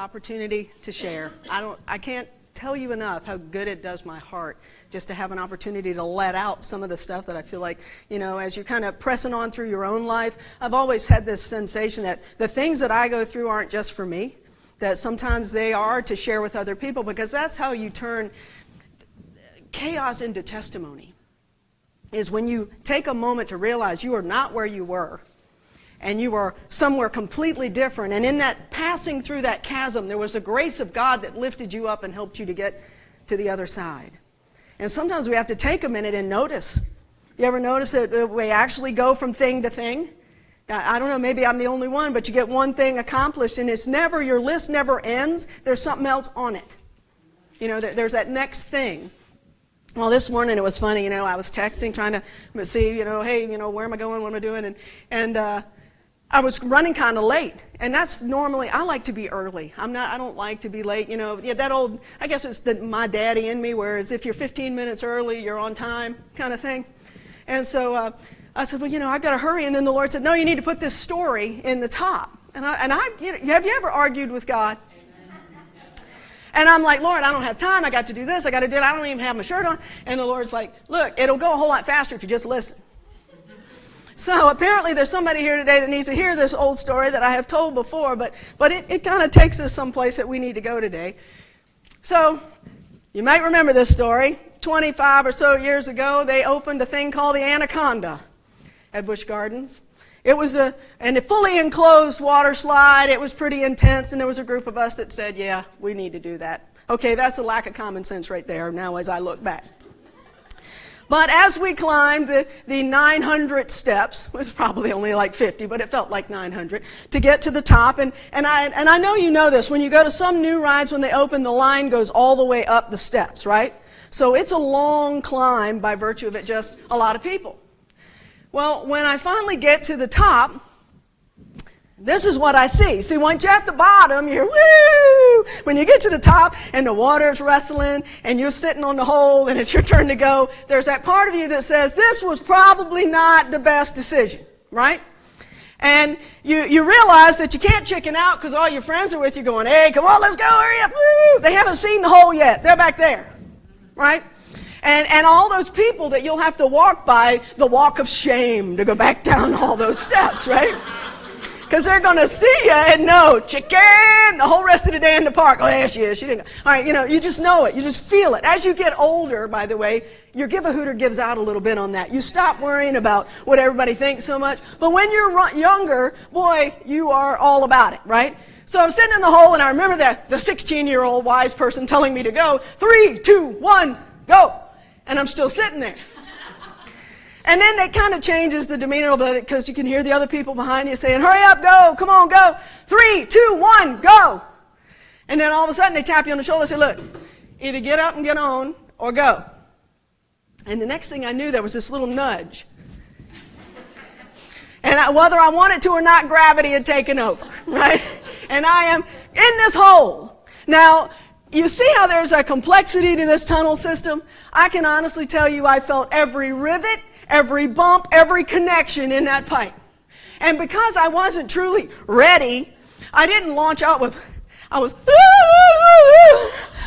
opportunity to share. I don't I can't tell you enough how good it does my heart just to have an opportunity to let out some of the stuff that I feel like, you know, as you're kind of pressing on through your own life, I've always had this sensation that the things that I go through aren't just for me, that sometimes they are to share with other people because that's how you turn chaos into testimony. Is when you take a moment to realize you are not where you were and you are somewhere completely different. And in that passing through that chasm, there was the grace of God that lifted you up and helped you to get to the other side. And sometimes we have to take a minute and notice. You ever notice that we actually go from thing to thing? I don't know, maybe I'm the only one, but you get one thing accomplished and it's never, your list never ends. There's something else on it. You know, there's that next thing. Well, this morning it was funny, you know, I was texting, trying to see, you know, hey, you know, where am I going, what am I doing? And, and, uh, I was running kind of late, and that's normally I like to be early. I'm not. I don't like to be late. You know, yeah, that old. I guess it's the, my daddy in me. Whereas if you're 15 minutes early, you're on time, kind of thing. And so uh, I said, well, you know, I've got to hurry. And then the Lord said, no, you need to put this story in the top. And I, and I, you know, have you ever argued with God? And I'm like, Lord, I don't have time. I got to do this. I got to do it. I don't even have my shirt on. And the Lord's like, look, it'll go a whole lot faster if you just listen. So apparently there's somebody here today that needs to hear this old story that I have told before, but, but it, it kind of takes us someplace that we need to go today. So you might remember this story. 25 or so years ago, they opened a thing called the Anaconda at Busch Gardens. It was a, and a fully enclosed water slide. It was pretty intense, and there was a group of us that said, yeah, we need to do that. Okay, that's a lack of common sense right there now as I look back. But as we climbed the, the 900 steps, was probably only like 50, but it felt like 900, to get to the top. And, and, I, and I know you know this. When you go to some new rides, when they open, the line goes all the way up the steps, right? So it's a long climb by virtue of it just a lot of people. Well, when I finally get to the top, this is what I see. See, once you're at the bottom, you're woo! When you get to the top and the water's wrestling and you're sitting on the hole and it's your turn to go, there's that part of you that says, this was probably not the best decision, right? And you, you realize that you can't chicken out because all your friends are with you going, hey, come on, let's go, hurry up, woo! They haven't seen the hole yet. They're back there, right? And, and all those people that you'll have to walk by, the walk of shame to go back down all those steps, right? Because they're going to see you and know, chicken, the whole rest of the day in the park. Oh, there she is. She didn't. All right, you know, you just know it. You just feel it. As you get older, by the way, your give a hooter gives out a little bit on that. You stop worrying about what everybody thinks so much. But when you're younger, boy, you are all about it, right? So I'm sitting in the hole and I remember that the 16 year old wise person telling me to go, three, two, one, go. And I'm still sitting there. And then it kind of changes the demeanor a little bit because you can hear the other people behind you saying, hurry up, go, come on, go. Three, two, one, go. And then all of a sudden they tap you on the shoulder and say, look, either get up and get on or go. And the next thing I knew, there was this little nudge. And I, whether I wanted to or not, gravity had taken over, right? And I am in this hole. Now, you see how there's a complexity to this tunnel system? I can honestly tell you I felt every rivet every bump, every connection in that pipe. And because I wasn't truly ready, I didn't launch out with, I was,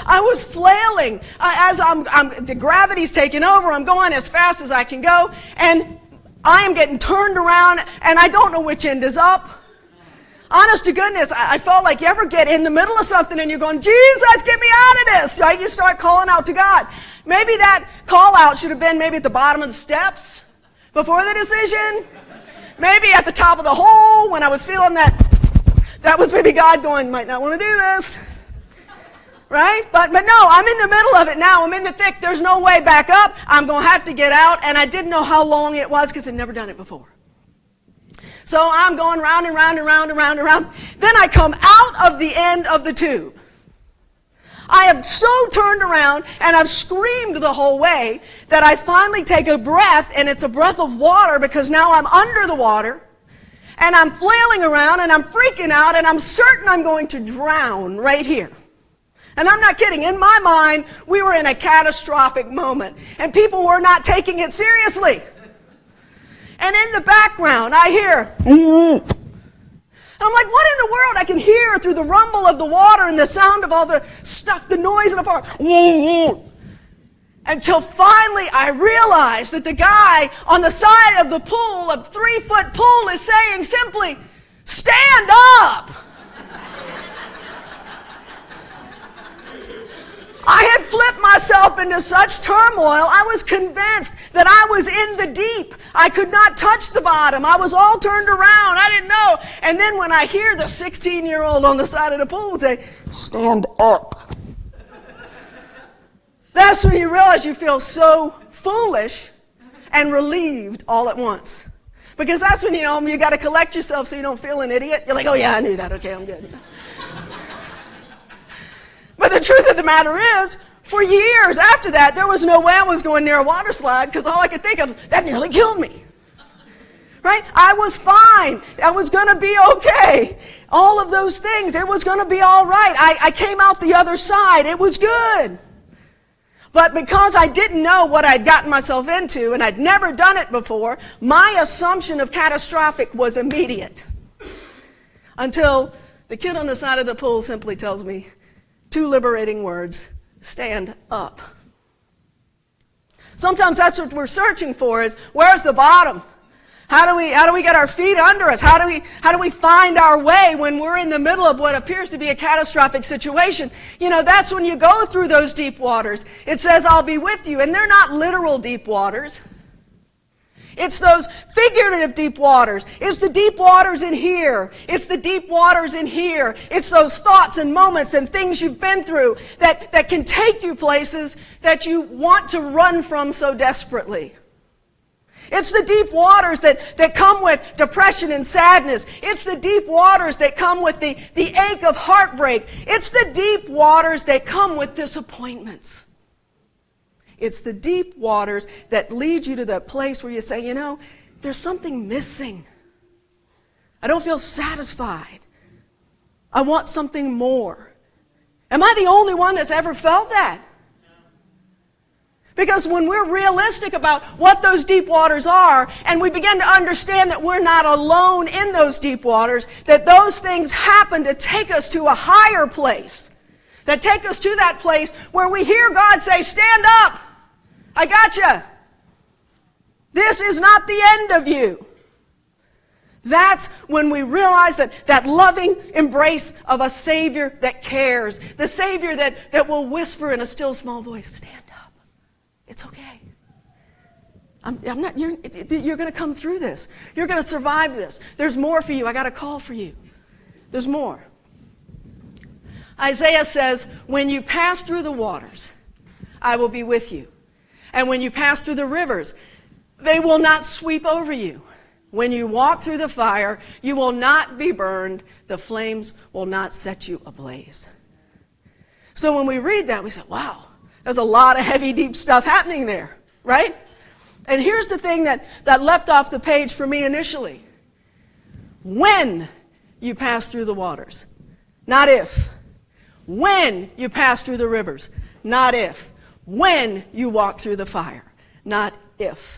I was flailing. As I'm, I'm, the gravity's taking over, I'm going as fast as I can go, and I am getting turned around, and I don't know which end is up. Honest to goodness, I, I felt like you ever get in the middle of something and you're going, Jesus, get me out of this, right? You start calling out to God. Maybe that call out should have been maybe at the bottom of the steps before the decision. Maybe at the top of the hole when I was feeling that that was maybe God going, might not want to do this. Right? But, but no, I'm in the middle of it now. I'm in the thick. There's no way back up. I'm going to have to get out. And I didn't know how long it was because I'd never done it before. So I'm going round and round and round and round and round. Then I come out of the end of the tube. I am so turned around and I've screamed the whole way that I finally take a breath and it's a breath of water because now I'm under the water and I'm flailing around and I'm freaking out and I'm certain I'm going to drown right here. And I'm not kidding. In my mind, we were in a catastrophic moment and people were not taking it seriously. And in the background, I hear, mm-hmm. And I'm like, what in the world? I can hear through the rumble of the water and the sound of all the stuff, the noise in the park. Mm-hmm. Until finally I realize that the guy on the side of the pool, a three foot pool, is saying simply, stand up. I had flipped myself into such turmoil, I was convinced that I was in the deep. I could not touch the bottom. I was all turned around. I didn't know. And then when I hear the 16 year old on the side of the pool say, Stand up. That's when you realize you feel so foolish and relieved all at once. Because that's when you know you got to collect yourself so you don't feel an idiot. You're like, oh yeah, I knew that. Okay, I'm good. But the truth of the matter is, for years after that, there was no way I was going near a water slide because all I could think of, that nearly killed me. Right? I was fine. I was going to be okay. All of those things, it was going to be all right. I, I came out the other side. It was good. But because I didn't know what I'd gotten myself into and I'd never done it before, my assumption of catastrophic was immediate. Until the kid on the side of the pool simply tells me, two liberating words stand up. Sometimes that's what we're searching for is where's the bottom? How do we how do we get our feet under us? How do we how do we find our way when we're in the middle of what appears to be a catastrophic situation? You know, that's when you go through those deep waters. It says I'll be with you and they're not literal deep waters. It's those figurative deep waters. It's the deep waters in here. It's the deep waters in here. It's those thoughts and moments and things you've been through that, that can take you places that you want to run from so desperately. It's the deep waters that, that come with depression and sadness. It's the deep waters that come with the, the ache of heartbreak. It's the deep waters that come with disappointments. It's the deep waters that lead you to that place where you say, you know, there's something missing. I don't feel satisfied. I want something more. Am I the only one that's ever felt that? Because when we're realistic about what those deep waters are, and we begin to understand that we're not alone in those deep waters, that those things happen to take us to a higher place, that take us to that place where we hear God say, Stand up! I got you. This is not the end of you. That's when we realize that that loving embrace of a Savior that cares, the Savior that, that will whisper in a still small voice, stand up. It's okay. I'm, I'm not, you're, you're going to come through this. You're going to survive this. There's more for you. I got a call for you. There's more. Isaiah says, When you pass through the waters, I will be with you. And when you pass through the rivers, they will not sweep over you. When you walk through the fire, you will not be burned. The flames will not set you ablaze. So when we read that, we say, wow, there's a lot of heavy, deep stuff happening there, right? And here's the thing that, that leapt off the page for me initially. When you pass through the waters, not if. When you pass through the rivers, not if when you walk through the fire, not if.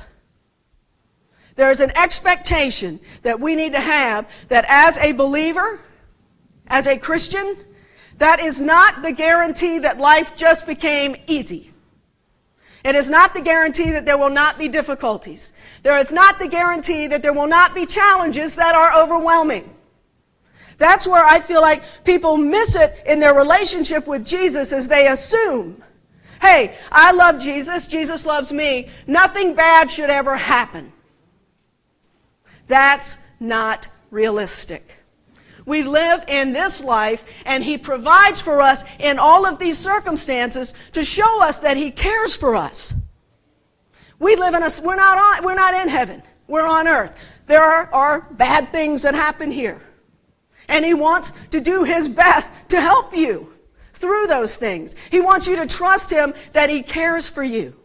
There's an expectation that we need to have that as a believer, as a Christian, that is not the guarantee that life just became easy. It is not the guarantee that there will not be difficulties. There is not the guarantee that there will not be challenges that are overwhelming. That's where I feel like people miss it in their relationship with Jesus as they assume Hey, I love Jesus. Jesus loves me. Nothing bad should ever happen. That's not realistic. We live in this life, and He provides for us in all of these circumstances to show us that He cares for us. We live in a, we're not on, we're not in heaven. We're on earth. There are, are bad things that happen here. And He wants to do His best to help you through those things. He wants you to trust Him that He cares for you.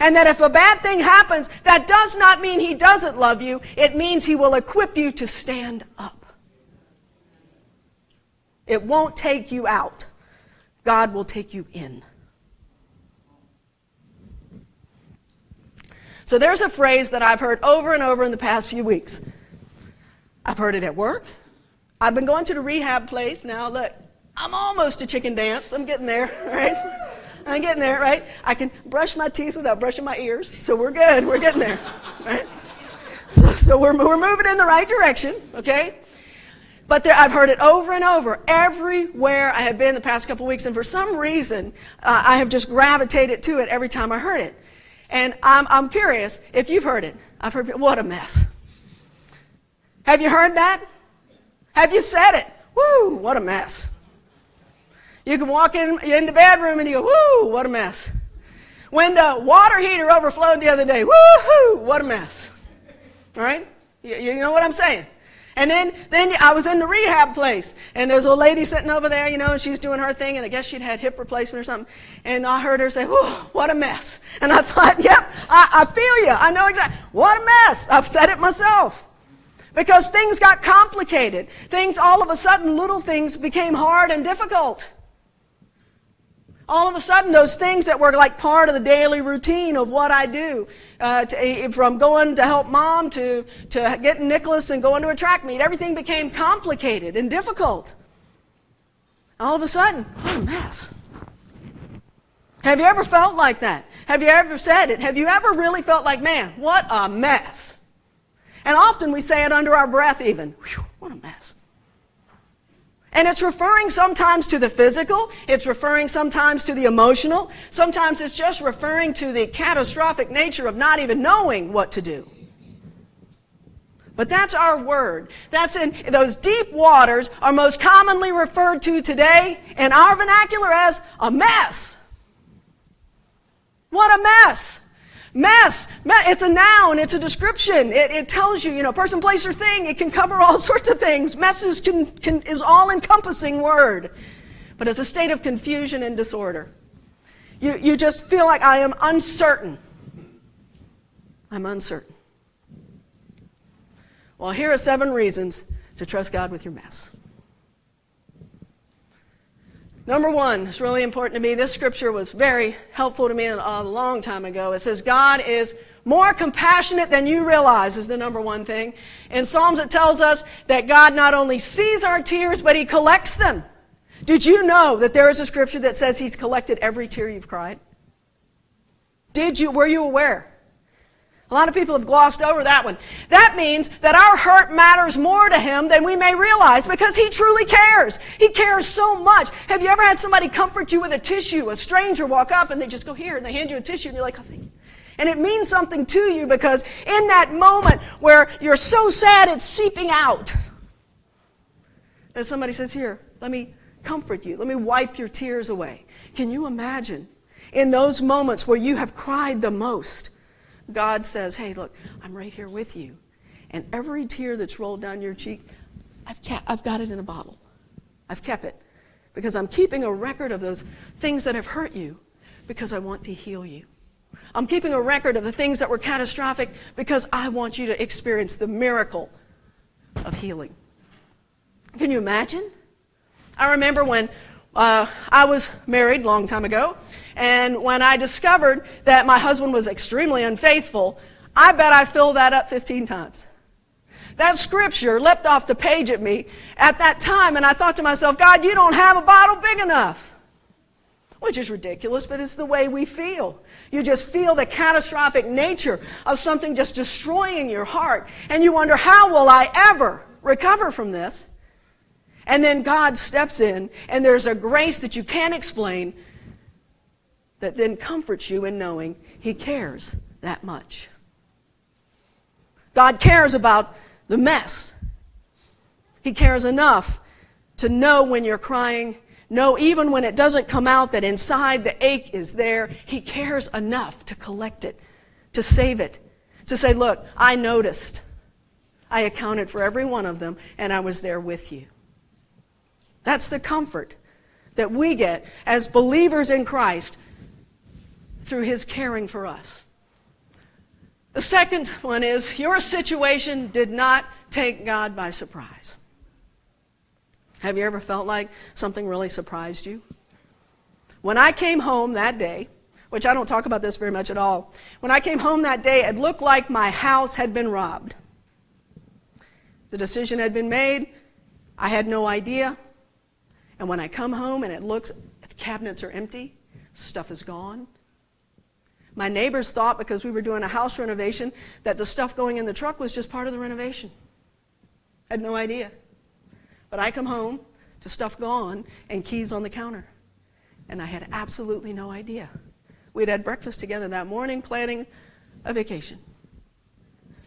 And that if a bad thing happens, that does not mean He doesn't love you. It means He will equip you to stand up. It won't take you out. God will take you in. So there's a phrase that I've heard over and over in the past few weeks. I've heard it at work. I've been going to the rehab place now. Look, I'm almost a chicken dance. I'm getting there, right? I'm getting there, right? I can brush my teeth without brushing my ears, so we're good. We're getting there, right? So, so we're, we're moving in the right direction, okay? But there, I've heard it over and over, everywhere I have been the past couple weeks, and for some reason, uh, I have just gravitated to it every time I heard it. And I'm, I'm curious if you've heard it. I've heard, what a mess. Have you heard that? Have you said it? Woo, what a mess. You can walk in, in the bedroom and you go, woo, what a mess. When the water heater overflowed the other day, woo-hoo, what a mess. All right? You, you know what I'm saying? And then, then I was in the rehab place, and there's a lady sitting over there, you know, and she's doing her thing, and I guess she'd had hip replacement or something. And I heard her say, "Whoa, what a mess!" And I thought, "Yep, I, I feel you. I know exactly what a mess." I've said it myself because things got complicated. Things all of a sudden, little things became hard and difficult all of a sudden, those things that were like part of the daily routine of what I do, uh, to, eh, from going to help mom to, to getting Nicholas and going to a track meet, everything became complicated and difficult. All of a sudden, what a mess. Have you ever felt like that? Have you ever said it? Have you ever really felt like, man, what a mess? And often we say it under our breath, even. Whew, what a mess. And it's referring sometimes to the physical, it's referring sometimes to the emotional, sometimes it's just referring to the catastrophic nature of not even knowing what to do. But that's our word. That's in those deep waters are most commonly referred to today in our vernacular as a mess. What a mess. Mess. It's a noun. It's a description. It, it, tells you, you know, person, place, or thing. It can cover all sorts of things. Mess is, can, can, is all-encompassing word. But it's a state of confusion and disorder. You, you just feel like I am uncertain. I'm uncertain. Well, here are seven reasons to trust God with your mess. Number one, it's really important to me. This scripture was very helpful to me a long time ago. It says, God is more compassionate than you realize, is the number one thing. In Psalms, it tells us that God not only sees our tears, but He collects them. Did you know that there is a scripture that says He's collected every tear you've cried? Did you, were you aware? A lot of people have glossed over that one. That means that our hurt matters more to him than we may realize because he truly cares. He cares so much. Have you ever had somebody comfort you with a tissue? A stranger walk up and they just go here and they hand you a tissue and you're like, oh, thank you. And it means something to you because in that moment where you're so sad it's seeping out, that somebody says, Here, let me comfort you. Let me wipe your tears away. Can you imagine in those moments where you have cried the most? God says, hey, look, I'm right here with you. And every tear that's rolled down your cheek, I've, kept, I've got it in a bottle. I've kept it because I'm keeping a record of those things that have hurt you because I want to heal you. I'm keeping a record of the things that were catastrophic because I want you to experience the miracle of healing. Can you imagine? I remember when uh, I was married a long time ago, and when I discovered that my husband was extremely unfaithful, I bet I filled that up 15 times. That scripture leapt off the page at me at that time, and I thought to myself, God, you don't have a bottle big enough. Which is ridiculous, but it's the way we feel. You just feel the catastrophic nature of something just destroying your heart, and you wonder, how will I ever recover from this? And then God steps in, and there's a grace that you can't explain that then comforts you in knowing He cares that much. God cares about the mess. He cares enough to know when you're crying, know even when it doesn't come out that inside the ache is there. He cares enough to collect it, to save it, to say, Look, I noticed. I accounted for every one of them, and I was there with you. That's the comfort that we get as believers in Christ through his caring for us. The second one is your situation did not take God by surprise. Have you ever felt like something really surprised you? When I came home that day, which I don't talk about this very much at all, when I came home that day, it looked like my house had been robbed. The decision had been made. I had no idea. And when I come home and it looks, the cabinets are empty, stuff is gone. My neighbors thought because we were doing a house renovation that the stuff going in the truck was just part of the renovation. Had no idea. But I come home to stuff gone and keys on the counter. And I had absolutely no idea. We'd had breakfast together that morning planning a vacation.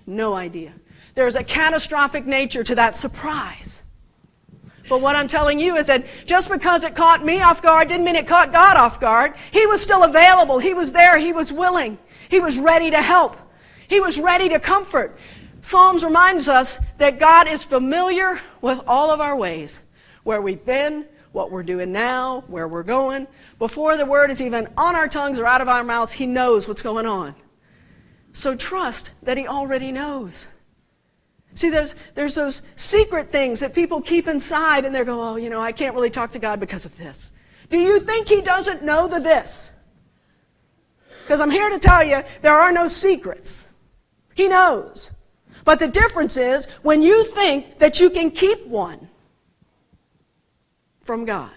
No idea. There's a catastrophic nature to that surprise. But what I'm telling you is that just because it caught me off guard didn't mean it caught God off guard. He was still available. He was there. He was willing. He was ready to help. He was ready to comfort. Psalms reminds us that God is familiar with all of our ways, where we've been, what we're doing now, where we're going. Before the word is even on our tongues or out of our mouths, He knows what's going on. So trust that He already knows. See, there's, there's those secret things that people keep inside and they go, oh, you know, I can't really talk to God because of this. Do you think He doesn't know the this? Because I'm here to tell you, there are no secrets. He knows. But the difference is when you think that you can keep one from God.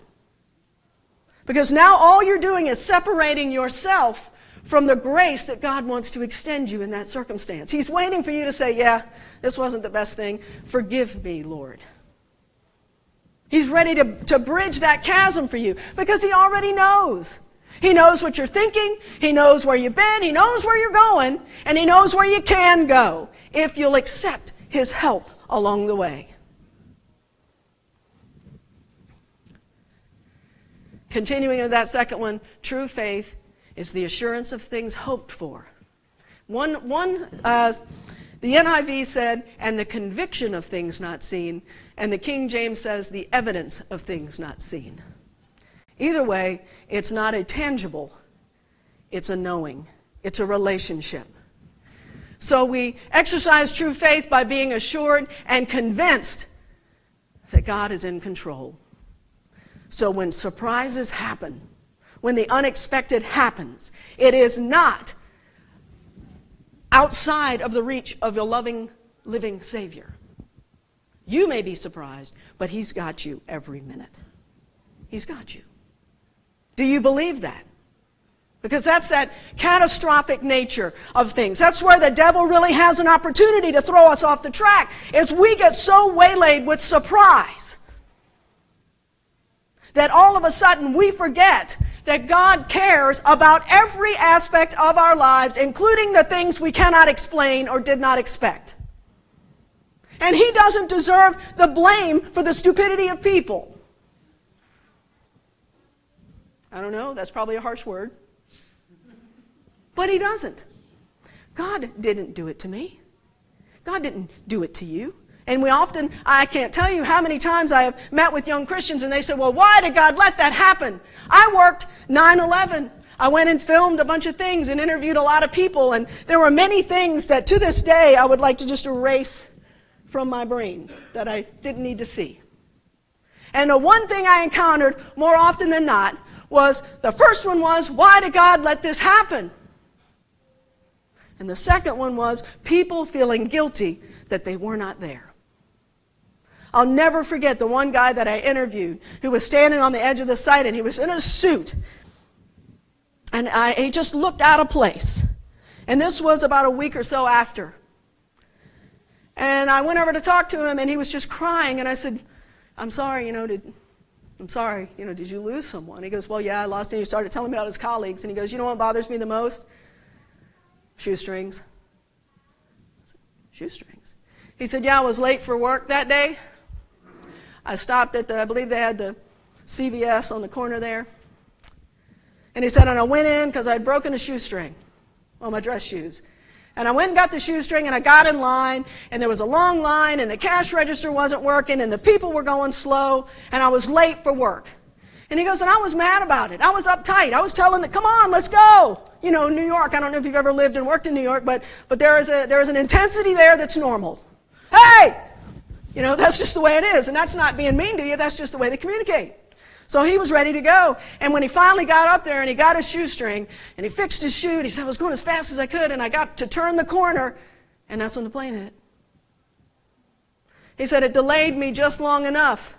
Because now all you're doing is separating yourself from the grace that God wants to extend you in that circumstance. He's waiting for you to say, Yeah, this wasn't the best thing. Forgive me, Lord. He's ready to, to bridge that chasm for you because He already knows. He knows what you're thinking, He knows where you've been, He knows where you're going, and He knows where you can go if you'll accept His help along the way. Continuing with that second one, true faith is the assurance of things hoped for. One, one uh, the NIV said, and the conviction of things not seen, and the King James says, the evidence of things not seen. Either way, it's not a tangible, it's a knowing, it's a relationship. So we exercise true faith by being assured and convinced that God is in control. So when surprises happen, when the unexpected happens. It is not outside of the reach of your loving, living Savior. You may be surprised, but He's got you every minute. He's got you. Do you believe that? Because that's that catastrophic nature of things. That's where the devil really has an opportunity to throw us off the track, is we get so waylaid with surprise that all of a sudden we forget that God cares about every aspect of our lives, including the things we cannot explain or did not expect. And He doesn't deserve the blame for the stupidity of people. I don't know, that's probably a harsh word. But He doesn't. God didn't do it to me. God didn't do it to you. And we often, I can't tell you how many times I have met with young Christians and they say, well, why did God let that happen? I worked 9 11. I went and filmed a bunch of things and interviewed a lot of people, and there were many things that to this day I would like to just erase from my brain that I didn't need to see. And the one thing I encountered more often than not was the first one was, why did God let this happen? And the second one was people feeling guilty that they were not there. I'll never forget the one guy that I interviewed who was standing on the edge of the site and he was in a suit. And I, he just looked out of place. And this was about a week or so after. And I went over to talk to him and he was just crying. And I said, I'm sorry, you know, did, I'm sorry, you know, did you lose someone? He goes, Well, yeah, I lost And He started telling me about his colleagues. And he goes, You know what bothers me the most? Shoestrings. Shoestrings. He said, Yeah, I was late for work that day. I stopped at the, I believe they had the CVS on the corner there. And he said, and I went in because I'd broken a shoestring on my dress shoes. And I went and got the shoestring and I got in line and there was a long line and the cash register wasn't working and the people were going slow and I was late for work. And he goes, and I was mad about it. I was uptight. I was telling them, come on, let's go. You know, New York, I don't know if you've ever lived and worked in New York, but, but there, is a, there is an intensity there that's normal. Hey, you know, that's just the way it is. And that's not being mean to you, that's just the way they communicate. So he was ready to go. And when he finally got up there and he got his shoestring and he fixed his shoe, he said, I was going as fast as I could and I got to turn the corner. And that's when the plane hit. He said, It delayed me just long enough.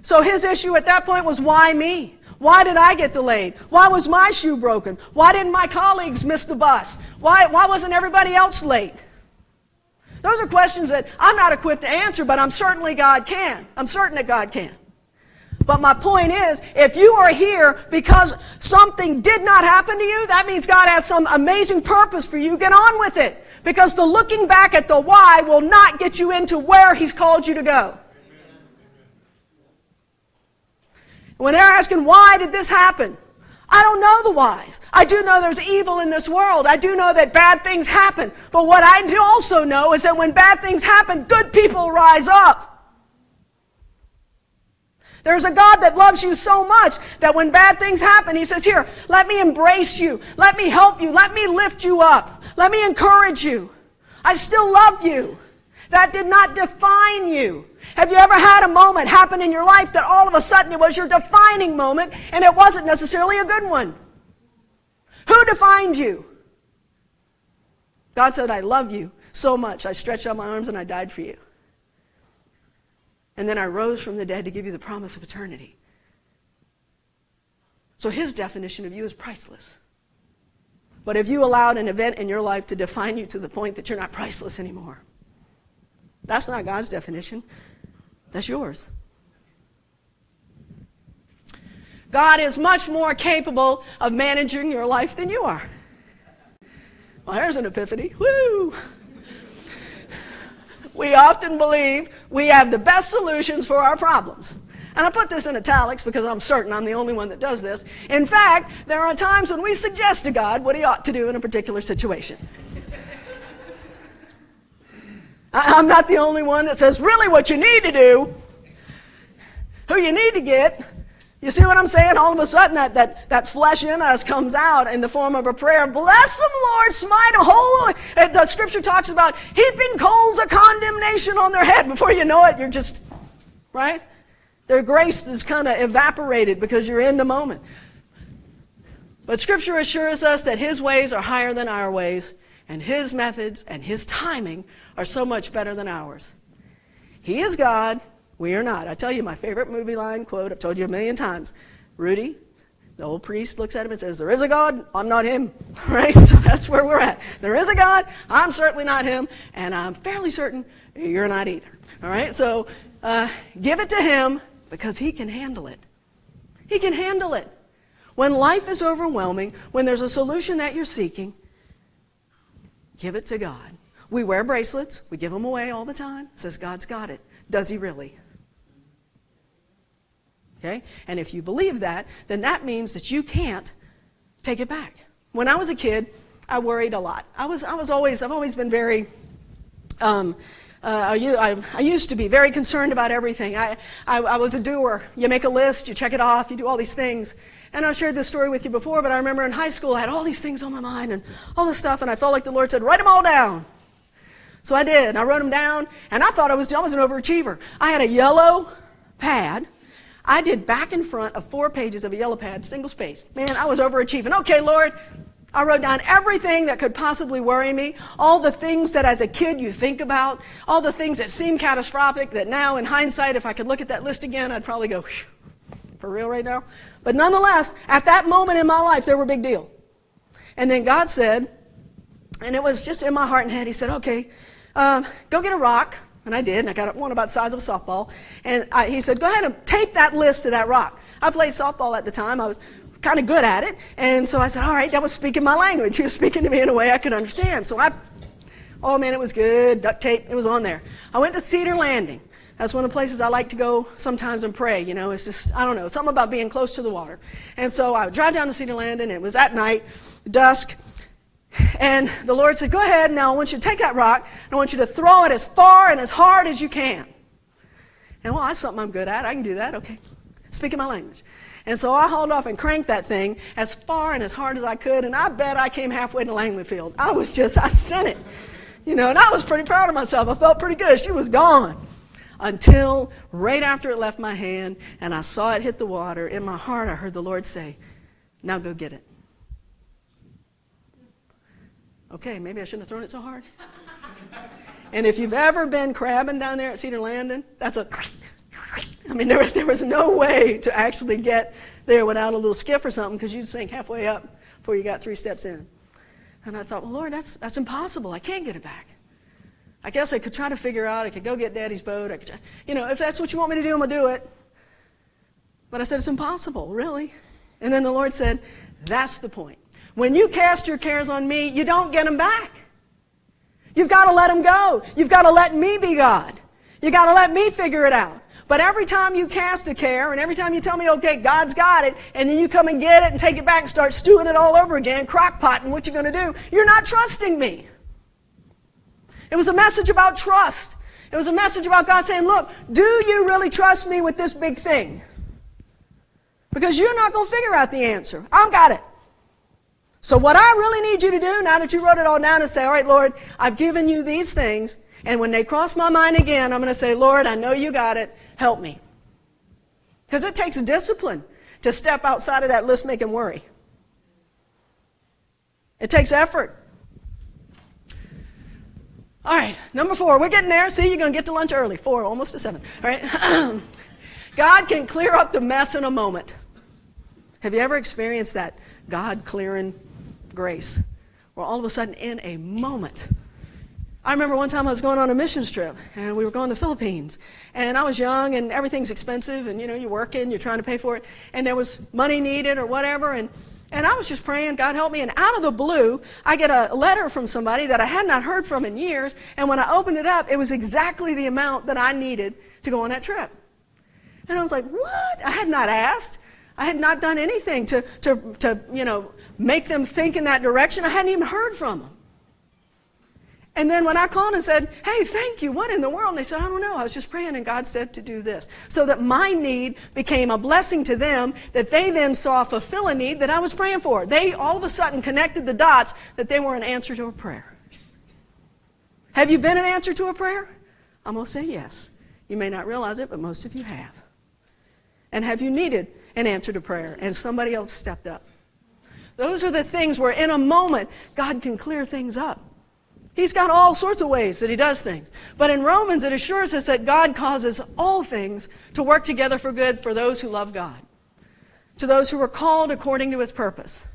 So his issue at that point was why me? Why did I get delayed? Why was my shoe broken? Why didn't my colleagues miss the bus? Why, why wasn't everybody else late? Those are questions that I'm not equipped to answer, but I'm certainly God can. I'm certain that God can. But my point is, if you are here because something did not happen to you, that means God has some amazing purpose for you. Get on with it. Because the looking back at the why will not get you into where He's called you to go. When they're asking, why did this happen? I don't know the whys. I do know there's evil in this world. I do know that bad things happen. But what I do also know is that when bad things happen, good people rise up. There's a God that loves you so much that when bad things happen, He says, Here, let me embrace you. Let me help you. Let me lift you up. Let me encourage you. I still love you. That did not define you. Have you ever had a moment happen in your life that all of a sudden it was your defining moment and it wasn't necessarily a good one? Who defined you? God said, I love you so much. I stretched out my arms and I died for you. And then I rose from the dead to give you the promise of eternity. So his definition of you is priceless. But if you allowed an event in your life to define you to the point that you're not priceless anymore, that's not God's definition. That's yours. God is much more capable of managing your life than you are. Well, there's an epiphany. Woo! We often believe we have the best solutions for our problems. And I put this in italics because I'm certain I'm the only one that does this. In fact, there are times when we suggest to God what he ought to do in a particular situation. I'm not the only one that says, really, what you need to do, who you need to get. You see what I'm saying? All of a sudden, that, that, that flesh in us comes out in the form of a prayer. Bless them, Lord, smite a hole. The scripture talks about heaping coals of condemnation on their head. Before you know it, you're just, right? Their grace is kind of evaporated because you're in the moment. But scripture assures us that his ways are higher than our ways, and his methods and his timing are so much better than ours. He is God, we are not. I tell you, my favorite movie line quote, I've told you a million times. Rudy, the old priest looks at him and says, There is a God, I'm not him. Right? So that's where we're at. There is a God, I'm certainly not him, and I'm fairly certain you're not either. All right? So uh, give it to him because he can handle it. He can handle it. When life is overwhelming, when there's a solution that you're seeking, give it to God. We wear bracelets, we give them away all the time. Says God's got it. Does he really? Okay? And if you believe that, then that means that you can't take it back. When I was a kid, I worried a lot. I was, I was always, I've always been very, um, uh, I, I, used to be very concerned about everything. I, I, I, was a doer. You make a list, you check it off, you do all these things. And I've shared this story with you before, but I remember in high school I had all these things on my mind and all this stuff, and I felt like the Lord said, write them all down. So I did. I wrote them down, and I thought I was, I was an overachiever. I had a yellow pad. I did back and front of four pages of a yellow pad, single space. Man, I was overachieving. Okay, Lord. I wrote down everything that could possibly worry me, all the things that as a kid you think about, all the things that seem catastrophic that now in hindsight, if I could look at that list again, I'd probably go, for real right now? But nonetheless, at that moment in my life, they were a big deal. And then God said, and it was just in my heart and head, He said, okay, um, go get a rock. And I did, and I got one about the size of a softball. And I, he said, go ahead and tape that list to that rock. I played softball at the time. I was kind of good at it. And so I said, all right, that was speaking my language. He was speaking to me in a way I could understand. So I, oh man, it was good. Duct tape, it was on there. I went to Cedar Landing. That's one of the places I like to go sometimes and pray. You know, it's just, I don't know, something about being close to the water. And so I would drive down to Cedar Landing, and it was at night, dusk, and the Lord said, Go ahead now, I want you to take that rock, and I want you to throw it as far and as hard as you can. And well, that's something I'm good at. I can do that. Okay. Speaking my language. And so I hauled off and cranked that thing as far and as hard as I could, and I bet I came halfway to Langley Field. I was just, I sent it. You know, and I was pretty proud of myself. I felt pretty good. She was gone. Until right after it left my hand and I saw it hit the water, in my heart I heard the Lord say, Now go get it. Okay, maybe I shouldn't have thrown it so hard. and if you've ever been crabbing down there at Cedar Landing, that's a. I mean, there, there was no way to actually get there without a little skiff or something because you'd sink halfway up before you got three steps in. And I thought, well, Lord, that's, that's impossible. I can't get it back. I guess I could try to figure out, I could go get daddy's boat. I could, you know, if that's what you want me to do, I'm going to do it. But I said, it's impossible, really. And then the Lord said, that's the point. When you cast your cares on me, you don't get them back. You've got to let them go. You've got to let me be God. You've got to let me figure it out. But every time you cast a care and every time you tell me, okay, God's got it, and then you come and get it and take it back and start stewing it all over again, crock crockpotting what you're going to do, you're not trusting me. It was a message about trust. It was a message about God saying, look, do you really trust me with this big thing? Because you're not going to figure out the answer. I've got it. So what I really need you to do, now that you wrote it all down, is say, all right, Lord, I've given you these things, and when they cross my mind again, I'm going to say, Lord, I know you got it. Help me. Because it takes discipline to step outside of that list making worry. It takes effort. All right, number four. We're getting there. See, you're going to get to lunch early. Four, almost to seven. All right. God can clear up the mess in a moment. Have you ever experienced that God clearing grace? Where all of a sudden, in a moment, I remember one time I was going on a missions trip, and we were going to the Philippines. And I was young, and everything's expensive, and you know, you're working, you're trying to pay for it, and there was money needed or whatever. And, and I was just praying, God help me. And out of the blue, I get a letter from somebody that I had not heard from in years. And when I opened it up, it was exactly the amount that I needed to go on that trip. And I was like, what? I had not asked. I had not done anything to, to, to you know, make them think in that direction. I hadn't even heard from them. And then when I called and said, hey, thank you, what in the world? And they said, I don't know, I was just praying and God said to do this. So that my need became a blessing to them that they then saw fulfill a need that I was praying for. They all of a sudden connected the dots that they were an answer to a prayer. Have you been an answer to a prayer? I'm going to say yes. You may not realize it, but most of you have. And have you needed an answer to prayer and somebody else stepped up? Those are the things where in a moment God can clear things up. He's got all sorts of ways that he does things. But in Romans, it assures us that God causes all things to work together for good for those who love God, to those who are called according to his purpose.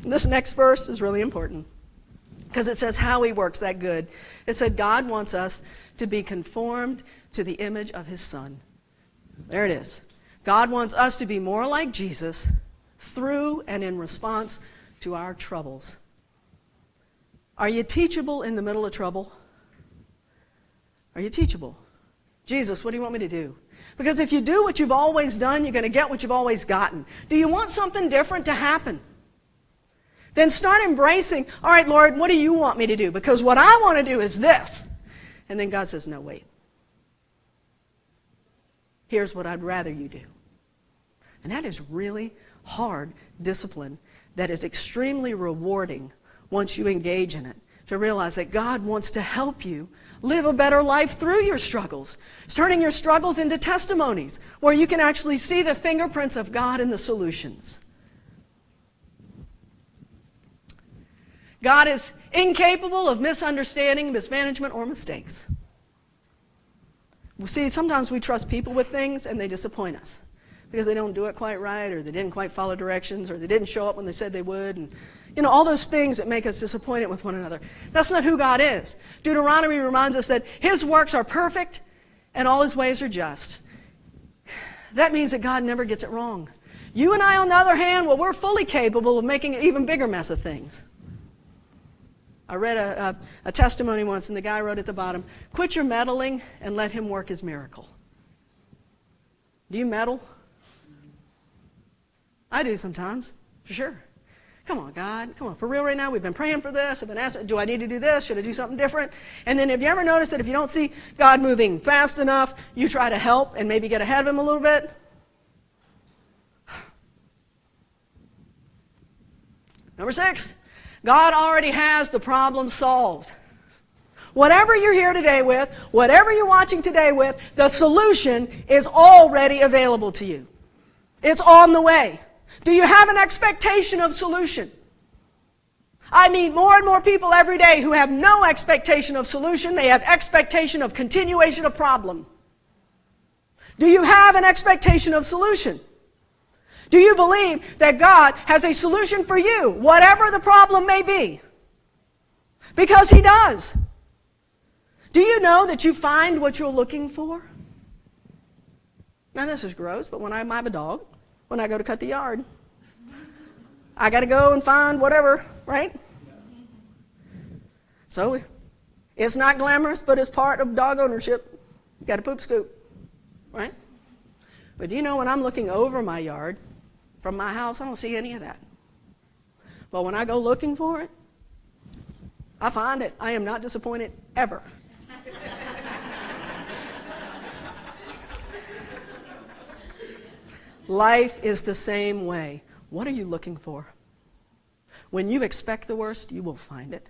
This next verse is really important because it says how he works that good. It said God wants us to be conformed to the image of his son. There it is. God wants us to be more like Jesus through and in response to our troubles. Are you teachable in the middle of trouble? Are you teachable? Jesus, what do you want me to do? Because if you do what you've always done, you're going to get what you've always gotten. Do you want something different to happen? Then start embracing, all right, Lord, what do you want me to do? Because what I want to do is this. And then God says, no, wait. Here's what I'd rather you do. And that is really hard discipline that is extremely rewarding once you engage in it. To realize that God wants to help you live a better life through your struggles, turning your struggles into testimonies where you can actually see the fingerprints of God in the solutions. God is incapable of misunderstanding, mismanagement, or mistakes. See, sometimes we trust people with things and they disappoint us because they don't do it quite right or they didn't quite follow directions or they didn't show up when they said they would. And you know, all those things that make us disappointed with one another. That's not who God is. Deuteronomy reminds us that His works are perfect and all His ways are just. That means that God never gets it wrong. You and I, on the other hand, well, we're fully capable of making an even bigger mess of things. I read a, a, a testimony once, and the guy wrote at the bottom Quit your meddling and let Him work His miracle. Do you meddle? I do sometimes, for sure. Come on, God. Come on. For real right now, we've been praying for this. I've been asking, do I need to do this? Should I do something different? And then have you ever noticed that if you don't see God moving fast enough, you try to help and maybe get ahead of him a little bit? Number six, God already has the problem solved. Whatever you're here today with, whatever you're watching today with, the solution is already available to you. It's on the way. Do you have an expectation of solution? I meet more and more people every day who have no expectation of solution. They have expectation of continuation of problem. Do you have an expectation of solution? Do you believe that God has a solution for you, whatever the problem may be? Because He does. Do you know that you find what you're looking for? Now, this is gross, but when I have a dog, when I go to cut the yard, I got to go and find whatever, right? So, it's not glamorous, but it's part of dog ownership. Got a poop scoop, right? But you know when I'm looking over my yard from my house, I don't see any of that. But when I go looking for it, I find it. I am not disappointed ever. Life is the same way. What are you looking for? When you expect the worst, you will find it.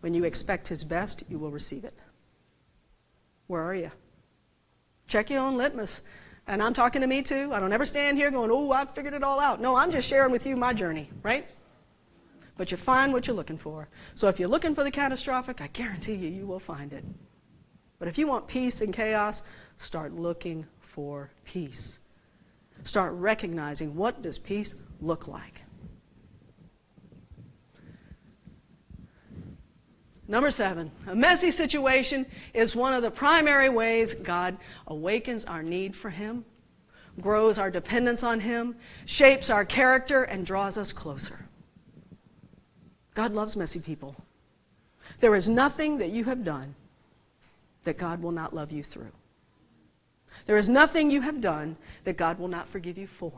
When you expect His best, you will receive it. Where are you? Check your own litmus. And I'm talking to me too. I don't ever stand here going, oh, I've figured it all out. No, I'm just sharing with you my journey, right? But you find what you're looking for. So if you're looking for the catastrophic, I guarantee you, you will find it. But if you want peace in chaos, start looking for peace. Start recognizing what does peace look like. Number seven, a messy situation is one of the primary ways God awakens our need for Him, grows our dependence on Him, shapes our character, and draws us closer. God loves messy people. There is nothing that you have done that God will not love you through. There is nothing you have done that God will not forgive you for.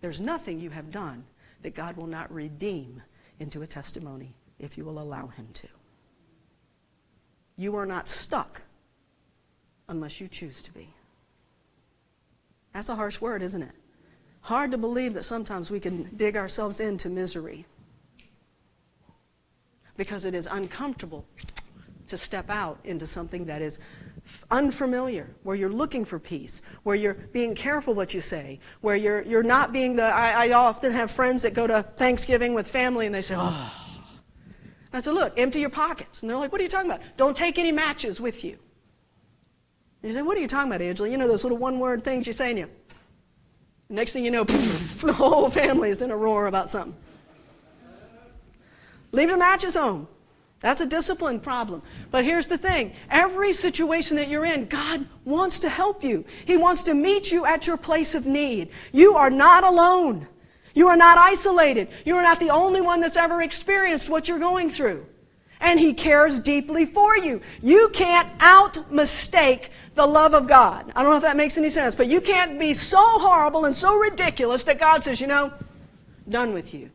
There's nothing you have done that God will not redeem into a testimony if you will allow Him to. You are not stuck unless you choose to be. That's a harsh word, isn't it? Hard to believe that sometimes we can dig ourselves into misery because it is uncomfortable to step out into something that is unfamiliar, where you're looking for peace, where you're being careful what you say, where you're, you're not being the. I, I often have friends that go to Thanksgiving with family and they say, oh. I said, look, empty your pockets. And they're like, what are you talking about? Don't take any matches with you. And you say, what are you talking about, Angela? You know those little one word things you say and you. Next thing you know, the whole family is in a roar about something. Leave the matches home. That's a discipline problem. But here's the thing every situation that you're in, God wants to help you. He wants to meet you at your place of need. You are not alone. You are not isolated. You are not the only one that's ever experienced what you're going through. And He cares deeply for you. You can't out mistake the love of God. I don't know if that makes any sense, but you can't be so horrible and so ridiculous that God says, you know, done with you.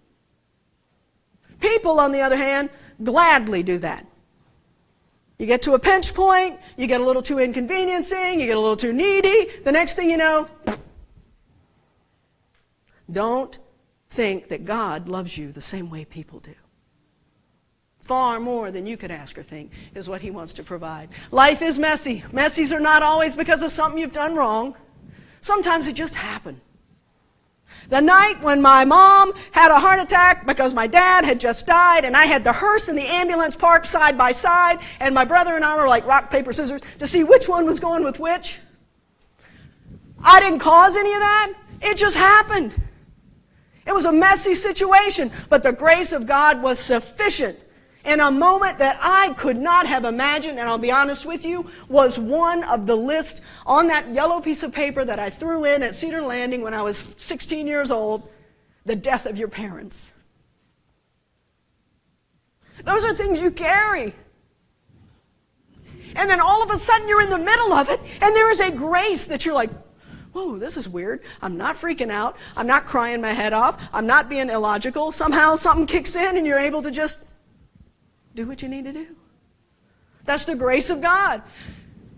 People, on the other hand, gladly do that. You get to a pinch point, you get a little too inconveniencing, you get a little too needy, the next thing you know, don't think that God loves you the same way people do. Far more than you could ask or think is what He wants to provide. Life is messy. Messies are not always because of something you've done wrong. Sometimes it just happened. The night when my mom had a heart attack because my dad had just died, and I had the hearse and the ambulance parked side by side, and my brother and I were like rock, paper, scissors to see which one was going with which. I didn't cause any of that. It just happened. It was a messy situation, but the grace of God was sufficient in a moment that I could not have imagined, and I'll be honest with you, was one of the list on that yellow piece of paper that I threw in at Cedar Landing when I was 16 years old the death of your parents. Those are things you carry. And then all of a sudden you're in the middle of it, and there is a grace that you're like, whoa, this is weird. I'm not freaking out. I'm not crying my head off. I'm not being illogical. Somehow something kicks in, and you're able to just do what you need to do. That's the grace of God.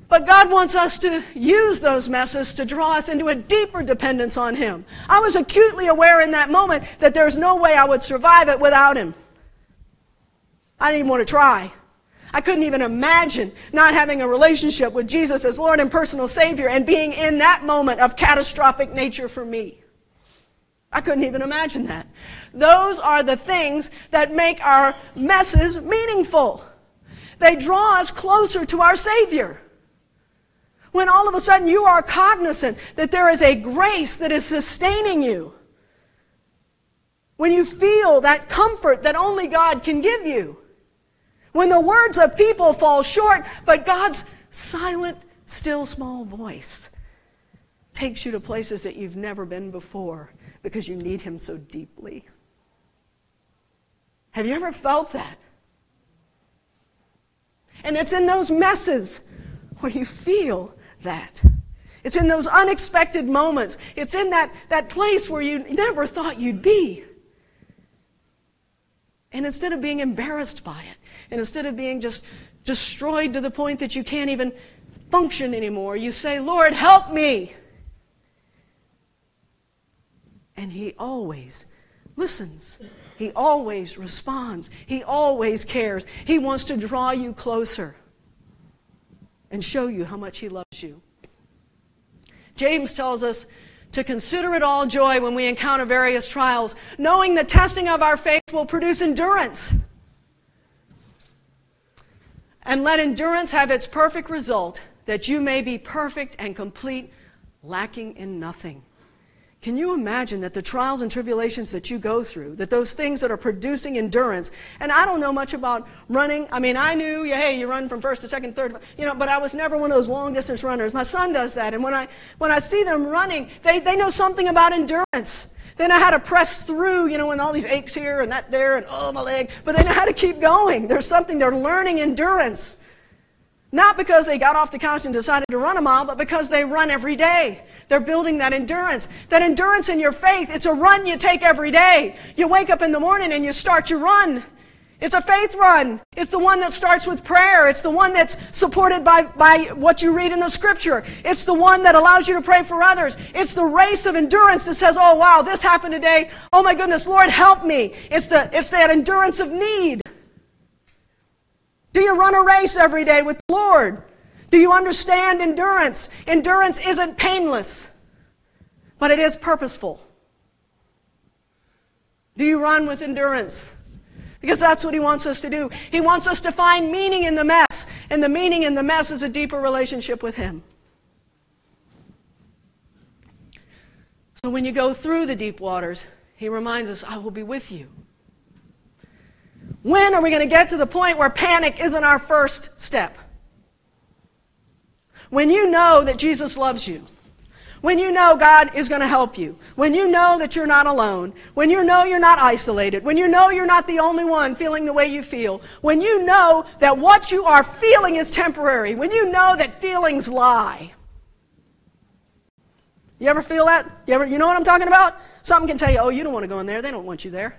But God wants us to use those messes to draw us into a deeper dependence on Him. I was acutely aware in that moment that there's no way I would survive it without Him. I didn't even want to try. I couldn't even imagine not having a relationship with Jesus as Lord and personal Savior and being in that moment of catastrophic nature for me. I couldn't even imagine that. Those are the things that make our messes meaningful. They draw us closer to our Savior. When all of a sudden you are cognizant that there is a grace that is sustaining you. When you feel that comfort that only God can give you. When the words of people fall short, but God's silent, still, small voice takes you to places that you've never been before because you need Him so deeply. Have you ever felt that? And it's in those messes where you feel that. It's in those unexpected moments. It's in that, that place where you never thought you'd be. And instead of being embarrassed by it, and instead of being just destroyed to the point that you can't even function anymore, you say, Lord, help me. And He always listens. He always responds. He always cares. He wants to draw you closer and show you how much He loves you. James tells us to consider it all joy when we encounter various trials, knowing the testing of our faith will produce endurance. And let endurance have its perfect result, that you may be perfect and complete, lacking in nothing. Can you imagine that the trials and tribulations that you go through, that those things that are producing endurance, and I don't know much about running. I mean, I knew, hey, you run from first to second, third, you know, but I was never one of those long distance runners. My son does that, and when I when I see them running, they, they know something about endurance. They know how to press through, you know, when all these aches here and that there, and oh my leg, but they know how to keep going. There's something they're learning endurance. Not because they got off the couch and decided to run a mile, but because they run every day. They're building that endurance. That endurance in your faith, it's a run you take every day. You wake up in the morning and you start your run. It's a faith run. It's the one that starts with prayer. It's the one that's supported by, by what you read in the scripture. It's the one that allows you to pray for others. It's the race of endurance that says, oh wow, this happened today. Oh my goodness, Lord, help me. It's, the, it's that endurance of need. Do you run a race every day with the Lord? Do you understand endurance? Endurance isn't painless, but it is purposeful. Do you run with endurance? Because that's what he wants us to do. He wants us to find meaning in the mess, and the meaning in the mess is a deeper relationship with him. So when you go through the deep waters, he reminds us, I will be with you. When are we going to get to the point where panic isn't our first step? When you know that Jesus loves you. When you know God is going to help you. When you know that you're not alone. When you know you're not isolated. When you know you're not the only one feeling the way you feel. When you know that what you are feeling is temporary. When you know that feelings lie. You ever feel that? You ever you know what I'm talking about? Something can tell you, "Oh, you don't want to go in there. They don't want you there."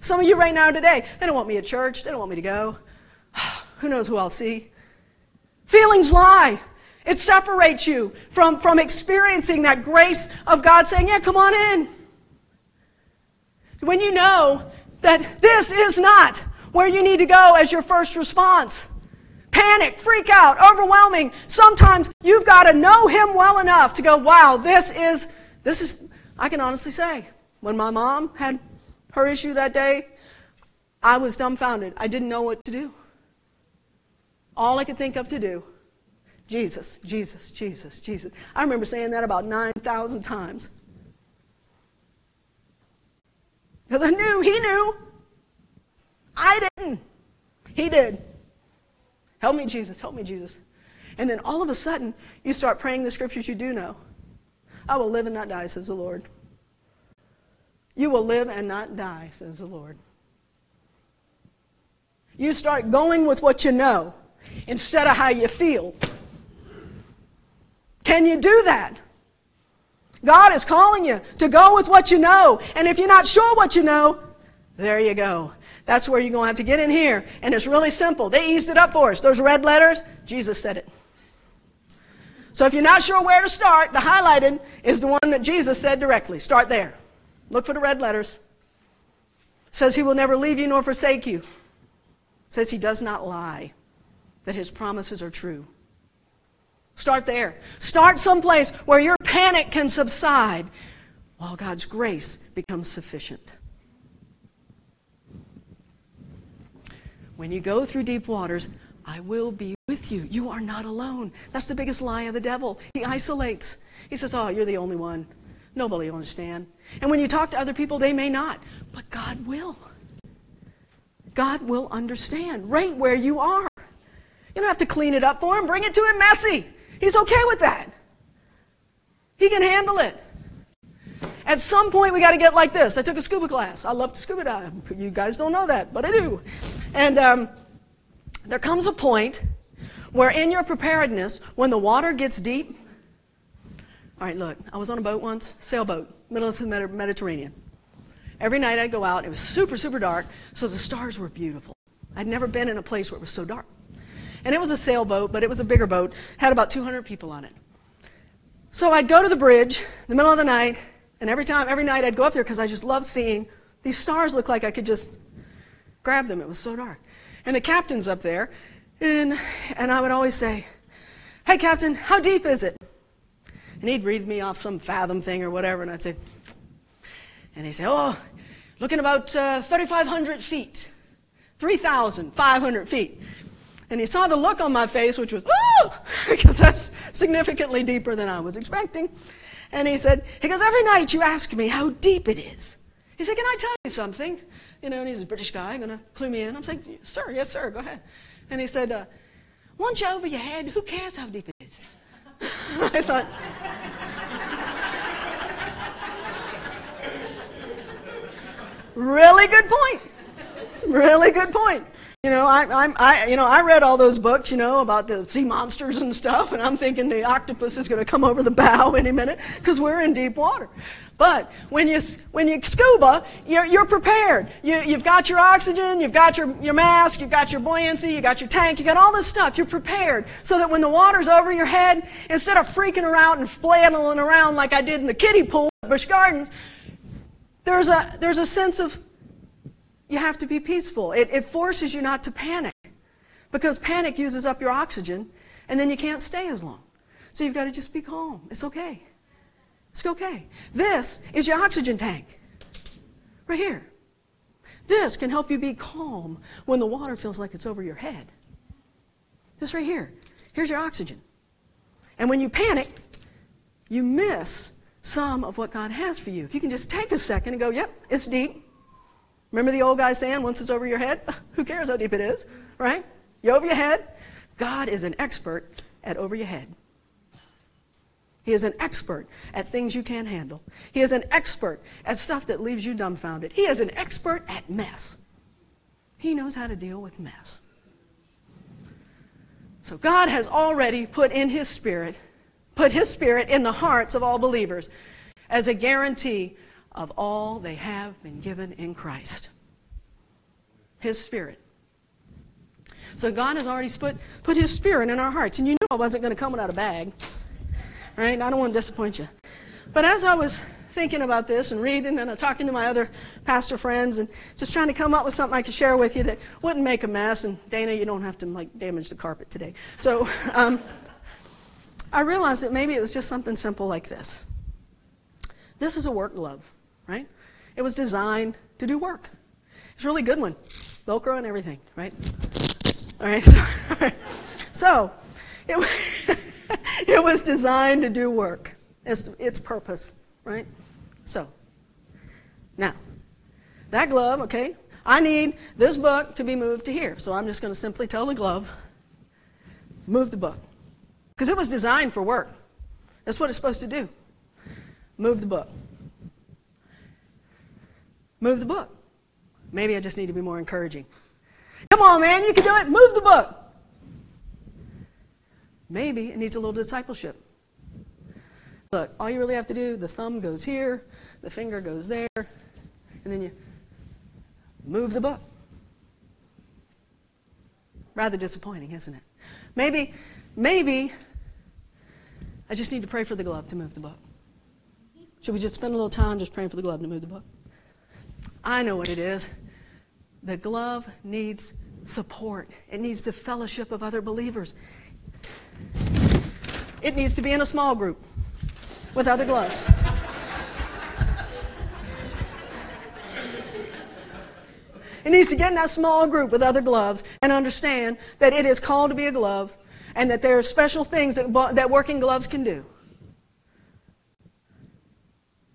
Some of you right now today, they don't want me at church. They don't want me to go. who knows who I'll see? Feelings lie. It separates you from, from experiencing that grace of God saying, Yeah, come on in. When you know that this is not where you need to go as your first response. Panic, freak out, overwhelming. Sometimes you've got to know Him well enough to go, wow, this is, this is, I can honestly say, when my mom had her issue that day, I was dumbfounded. I didn't know what to do. All I could think of to do Jesus, Jesus, Jesus, Jesus. I remember saying that about 9,000 times. Because I knew, he knew. I didn't. He did. Help me, Jesus. Help me, Jesus. And then all of a sudden, you start praying the scriptures you do know. I will live and not die, says the Lord. You will live and not die, says the Lord. You start going with what you know instead of how you feel. Can you do that? God is calling you to go with what you know. And if you're not sure what you know, there you go. That's where you're going to have to get in here. And it's really simple. They eased it up for us. Those red letters, Jesus said it. So if you're not sure where to start, the highlighted is the one that Jesus said directly. Start there. Look for the red letters. says he will never leave you nor forsake you. says he does not lie, that his promises are true. Start there. Start someplace where your panic can subside, while God's grace becomes sufficient. When you go through deep waters, I will be with you. You are not alone. That's the biggest lie of the devil. He isolates. He says, Oh, you're the only one. Nobody will understand. And when you talk to other people, they may not. But God will. God will understand right where you are. You don't have to clean it up for him. Bring it to him messy. He's okay with that. He can handle it. At some point, we got to get like this. I took a scuba class. I love to scuba dive. You guys don't know that, but I do. And um, there comes a point where, in your preparedness, when the water gets deep, all right, look, I was on a boat once, sailboat, middle of the Mediterranean. Every night I'd go out. It was super, super dark, so the stars were beautiful. I'd never been in a place where it was so dark. And it was a sailboat, but it was a bigger boat, had about 200 people on it. So I'd go to the bridge in the middle of the night, and every time, every night I'd go up there because I just loved seeing these stars look like I could just grab them. It was so dark. And the captain's up there, and, and I would always say, Hey, Captain, how deep is it? And he'd read me off some fathom thing or whatever, and I'd say, and he'd say, Oh, looking about uh, 3,500 feet, 3,500 feet. And he saw the look on my face, which was, oh, because that's significantly deeper than I was expecting. And he said, he goes, every night you ask me how deep it is. He said, can I tell you something? You know, and he's a British guy, going to clue me in. I'm saying, sir, yes, sir, go ahead. And he said, uh, once you're over your head, who cares how deep it is? I thought, really good point. Really good point. You know, I, I'm, I, you know, I read all those books, you know, about the sea monsters and stuff, and I'm thinking the octopus is going to come over the bow any minute because we're in deep water. But when you, when you scuba, you're, you're prepared. You, you've got your oxygen, you've got your, your mask, you've got your buoyancy, you've got your tank, you've got all this stuff. You're prepared so that when the water's over your head, instead of freaking around and flailing around like I did in the kiddie pool at Busch Gardens, there's a, there's a sense of you have to be peaceful. It, it forces you not to panic because panic uses up your oxygen and then you can't stay as long. So you've got to just be calm. It's okay. It's okay. This is your oxygen tank. Right here. This can help you be calm when the water feels like it's over your head. This right here. Here's your oxygen. And when you panic, you miss some of what God has for you. If you can just take a second and go, yep, it's deep. Remember the old guy saying, once it's over your head, who cares how deep it is, right? You over your head? God is an expert at over your head. He is an expert at things you can't handle. He is an expert at stuff that leaves you dumbfounded. He is an expert at mess. He knows how to deal with mess. So God has already put in His Spirit, put His Spirit in the hearts of all believers as a guarantee of all they have been given in Christ His Spirit. So God has already put, put His Spirit in our hearts. And you knew I wasn't going to come without a bag. Right? I don't want to disappoint you. But as I was thinking about this and reading and talking to my other pastor friends and just trying to come up with something I could share with you that wouldn't make a mess. And Dana, you don't have to like damage the carpet today. So um, I realized that maybe it was just something simple like this. This is a work glove right? It was designed to do work. It's a really good one. Velcro and everything, right? All right. So, so it, it was designed to do work. It's its purpose, right? So, now, that glove, okay, I need this book to be moved to here. So I'm just going to simply tell the glove, move the book. Because it was designed for work. That's what it's supposed to do. Move the book. Move the book. Maybe I just need to be more encouraging. Come on, man, you can do it. Move the book. Maybe it needs a little discipleship. Look, all you really have to do, the thumb goes here, the finger goes there, and then you move the book. Rather disappointing, isn't it? Maybe, maybe I just need to pray for the glove to move the book. Should we just spend a little time just praying for the glove to move the book? I know what it is. The glove needs support, it needs the fellowship of other believers. It needs to be in a small group with other gloves. It needs to get in that small group with other gloves and understand that it is called to be a glove and that there are special things that, that working gloves can do.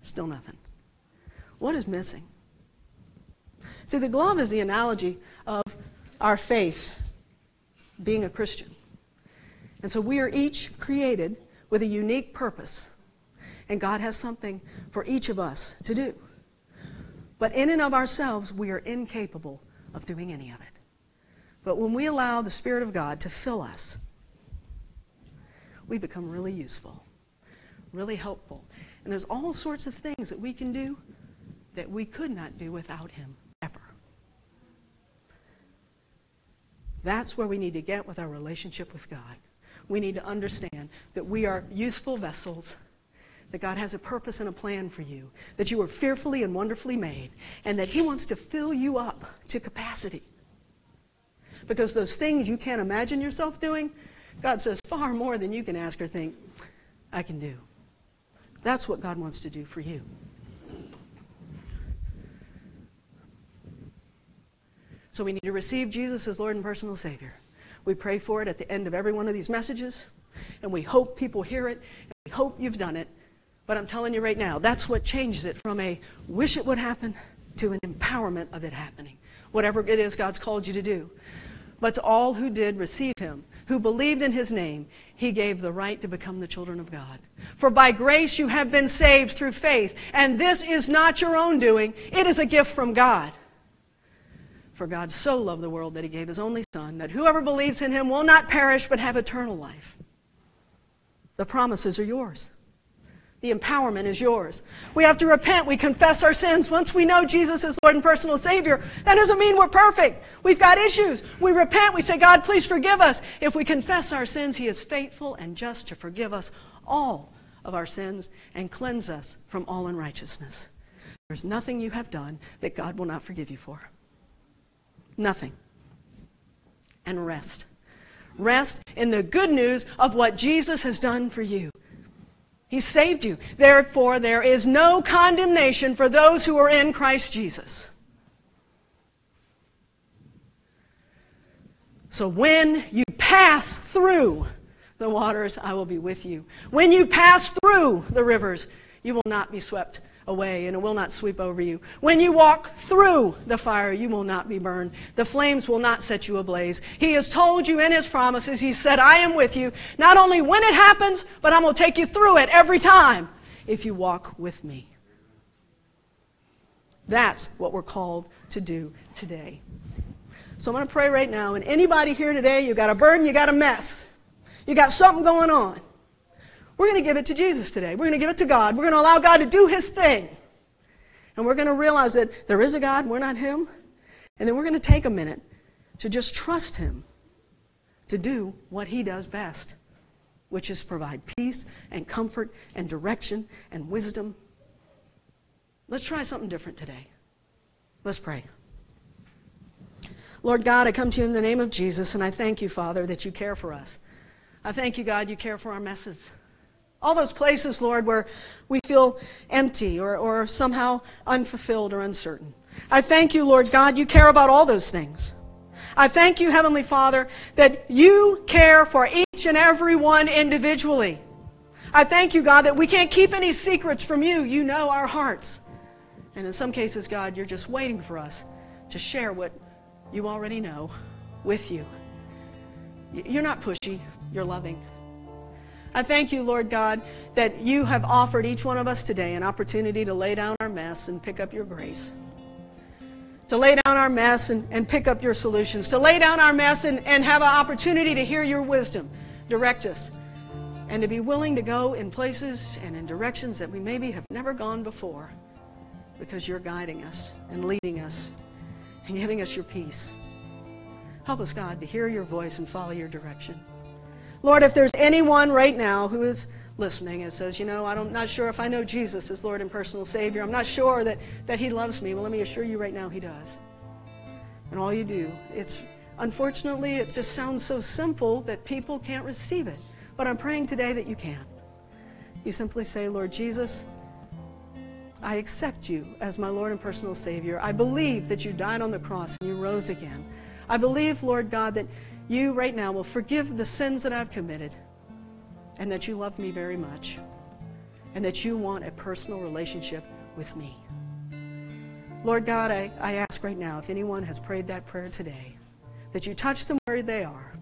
Still nothing. What is missing? See, the glove is the analogy of our faith being a Christian. And so we are each created with a unique purpose. And God has something for each of us to do. But in and of ourselves, we are incapable of doing any of it. But when we allow the Spirit of God to fill us, we become really useful, really helpful. And there's all sorts of things that we can do that we could not do without Him ever. That's where we need to get with our relationship with God. We need to understand that we are useful vessels, that God has a purpose and a plan for you, that you are fearfully and wonderfully made, and that He wants to fill you up to capacity. Because those things you can't imagine yourself doing, God says far more than you can ask or think, I can do. That's what God wants to do for you. So we need to receive Jesus as Lord and personal Savior. We pray for it at the end of every one of these messages, and we hope people hear it, and we hope you've done it. But I'm telling you right now, that's what changes it from a wish it would happen to an empowerment of it happening. Whatever it is God's called you to do. But to all who did receive him, who believed in his name, he gave the right to become the children of God. For by grace you have been saved through faith, and this is not your own doing, it is a gift from God. For God so loved the world that he gave his only Son, that whoever believes in him will not perish but have eternal life. The promises are yours. The empowerment is yours. We have to repent. We confess our sins. Once we know Jesus is Lord and personal Savior, that doesn't mean we're perfect. We've got issues. We repent. We say, God, please forgive us. If we confess our sins, He is faithful and just to forgive us all of our sins and cleanse us from all unrighteousness. There's nothing you have done that God will not forgive you for. Nothing. And rest. Rest in the good news of what Jesus has done for you. He saved you. Therefore, there is no condemnation for those who are in Christ Jesus. So when you pass through the waters, I will be with you. When you pass through the rivers, you will not be swept away, and it will not sweep over you. When you walk through the fire, you will not be burned. The flames will not set you ablaze. He has told you in His promises, He said, I am with you, not only when it happens, but I'm going to take you through it every time if you walk with me. That's what we're called to do today. So I'm going to pray right now, and anybody here today, you got a burden, you got a mess, you got something going on. We're going to give it to Jesus today. We're going to give it to God. We're going to allow God to do His thing. And we're going to realize that there is a God, we're not Him. And then we're going to take a minute to just trust Him to do what He does best, which is provide peace and comfort and direction and wisdom. Let's try something different today. Let's pray. Lord God, I come to you in the name of Jesus, and I thank you, Father, that you care for us. I thank you, God, you care for our messes. All those places, Lord, where we feel empty or, or somehow unfulfilled or uncertain. I thank you, Lord God, you care about all those things. I thank you, Heavenly Father, that you care for each and every one individually. I thank you, God, that we can't keep any secrets from you. You know our hearts. And in some cases, God, you're just waiting for us to share what you already know with you. You're not pushy, you're loving. I thank you, Lord God, that you have offered each one of us today an opportunity to lay down our mess and pick up your grace. To lay down our mess and, and pick up your solutions. To lay down our mess and, and have an opportunity to hear your wisdom. Direct us. And to be willing to go in places and in directions that we maybe have never gone before because you're guiding us and leading us and giving us your peace. Help us, God, to hear your voice and follow your direction. Lord, if there's anyone right now who is listening and says, you know, I'm not sure if I know Jesus as Lord and personal Savior. I'm not sure that, that He loves me. Well, let me assure you right now He does. And all you do, it's unfortunately, it just sounds so simple that people can't receive it. But I'm praying today that you can. You simply say, Lord Jesus, I accept you as my Lord and personal Savior. I believe that you died on the cross and you rose again. I believe, Lord God, that you right now will forgive the sins that I've committed and that you love me very much and that you want a personal relationship with me. Lord God, I, I ask right now if anyone has prayed that prayer today, that you touch them where they are,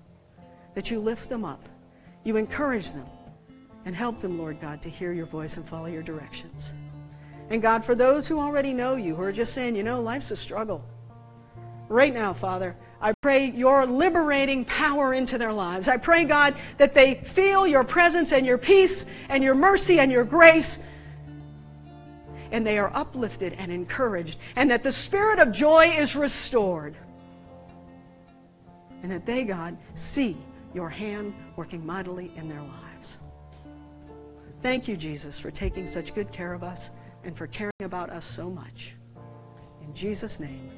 that you lift them up, you encourage them, and help them, Lord God, to hear your voice and follow your directions. And God, for those who already know you, who are just saying, you know, life's a struggle. Right now, Father, I pray your liberating power into their lives. I pray, God, that they feel your presence and your peace and your mercy and your grace. And they are uplifted and encouraged. And that the spirit of joy is restored. And that they, God, see your hand working mightily in their lives. Thank you, Jesus, for taking such good care of us and for caring about us so much. In Jesus' name,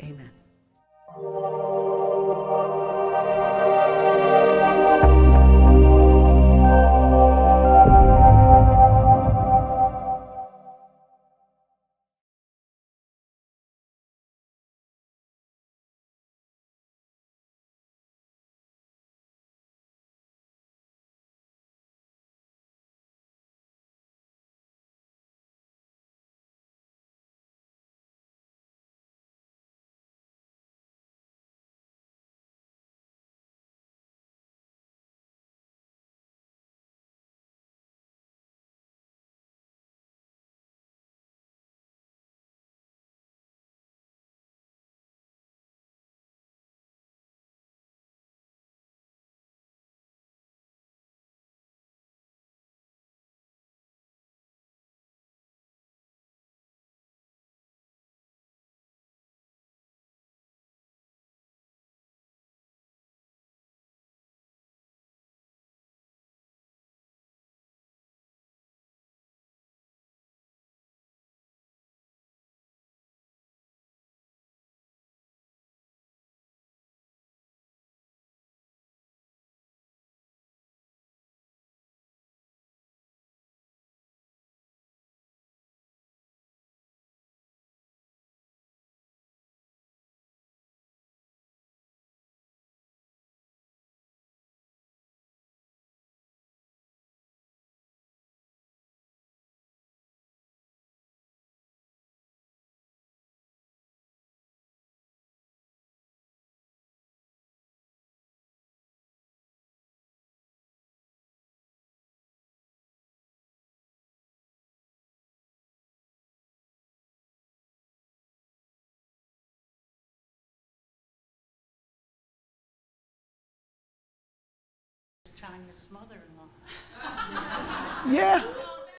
amen. Thank you. Mother-in-law. Yeah.